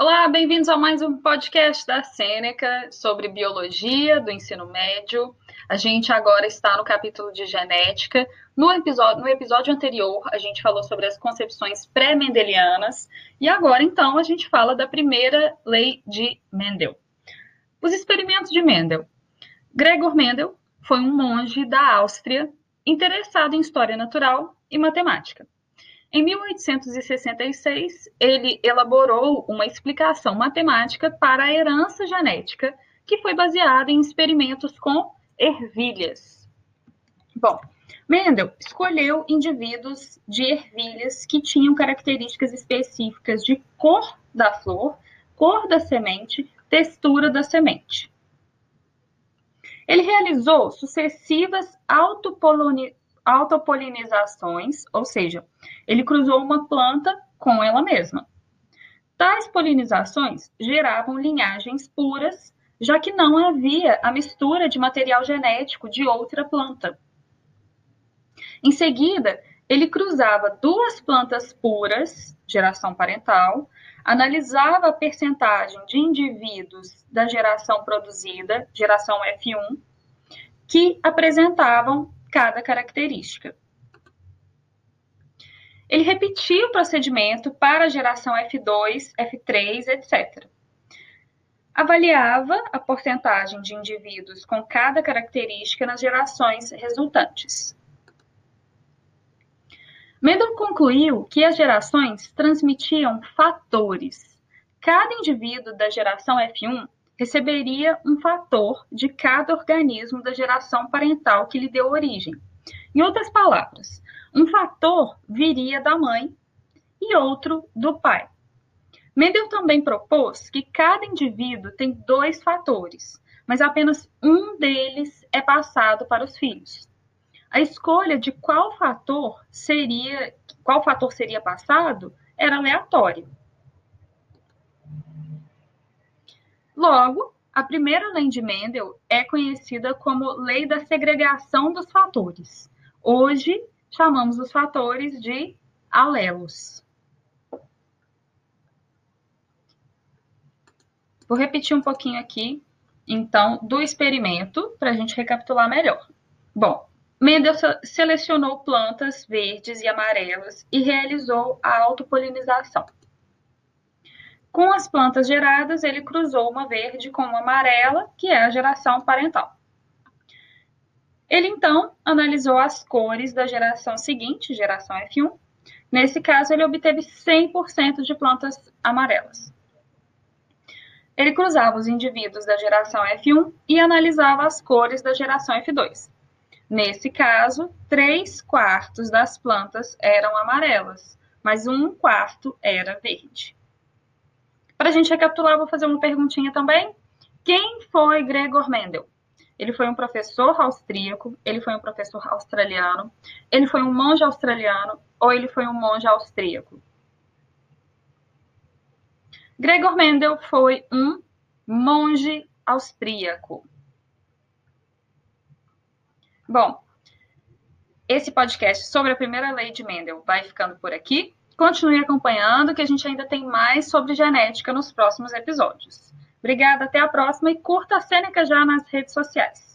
Olá, bem-vindos a mais um podcast da Sêneca sobre biologia do ensino médio. A gente agora está no capítulo de genética. No episódio, no episódio anterior, a gente falou sobre as concepções pré-mendelianas e agora, então, a gente fala da primeira lei de Mendel. Os experimentos de Mendel. Gregor Mendel foi um monge da Áustria interessado em história natural e matemática. Em 1866, ele elaborou uma explicação matemática para a herança genética, que foi baseada em experimentos com ervilhas. Bom, Mendel escolheu indivíduos de ervilhas que tinham características específicas de cor da flor, cor da semente, textura da semente. Ele realizou sucessivas autopolonizações autopolinizações, ou seja, ele cruzou uma planta com ela mesma. Tais polinizações geravam linhagens puras, já que não havia a mistura de material genético de outra planta. Em seguida, ele cruzava duas plantas puras, geração parental, analisava a percentagem de indivíduos da geração produzida, geração F1, que apresentavam cada característica. Ele repetia o procedimento para a geração F2, F3, etc. Avaliava a porcentagem de indivíduos com cada característica nas gerações resultantes. Mendel concluiu que as gerações transmitiam fatores. Cada indivíduo da geração F1 receberia um fator de cada organismo da geração parental que lhe deu origem. Em outras palavras, um fator viria da mãe e outro do pai. Mendel também propôs que cada indivíduo tem dois fatores, mas apenas um deles é passado para os filhos. A escolha de qual fator seria, qual fator seria passado era aleatório. Logo, a primeira lei de Mendel é conhecida como lei da segregação dos fatores. Hoje, chamamos os fatores de alelos. Vou repetir um pouquinho aqui, então, do experimento, para a gente recapitular melhor. Bom, Mendel selecionou plantas verdes e amarelas e realizou a autopolinização. Com as plantas geradas, ele cruzou uma verde com uma amarela, que é a geração parental. Ele então analisou as cores da geração seguinte, geração F1. Nesse caso, ele obteve 100% de plantas amarelas. Ele cruzava os indivíduos da geração F1 e analisava as cores da geração F2. Nesse caso, 3 quartos das plantas eram amarelas, mas um quarto era verde. Para a gente recapitular, vou fazer uma perguntinha também. Quem foi Gregor Mendel? Ele foi um professor austríaco, ele foi um professor australiano, ele foi um monge australiano ou ele foi um monge austríaco? Gregor Mendel foi um monge austríaco. Bom, esse podcast sobre a primeira lei de Mendel vai ficando por aqui. Continue acompanhando que a gente ainda tem mais sobre genética nos próximos episódios. Obrigada, até a próxima e curta a Sêneca já nas redes sociais.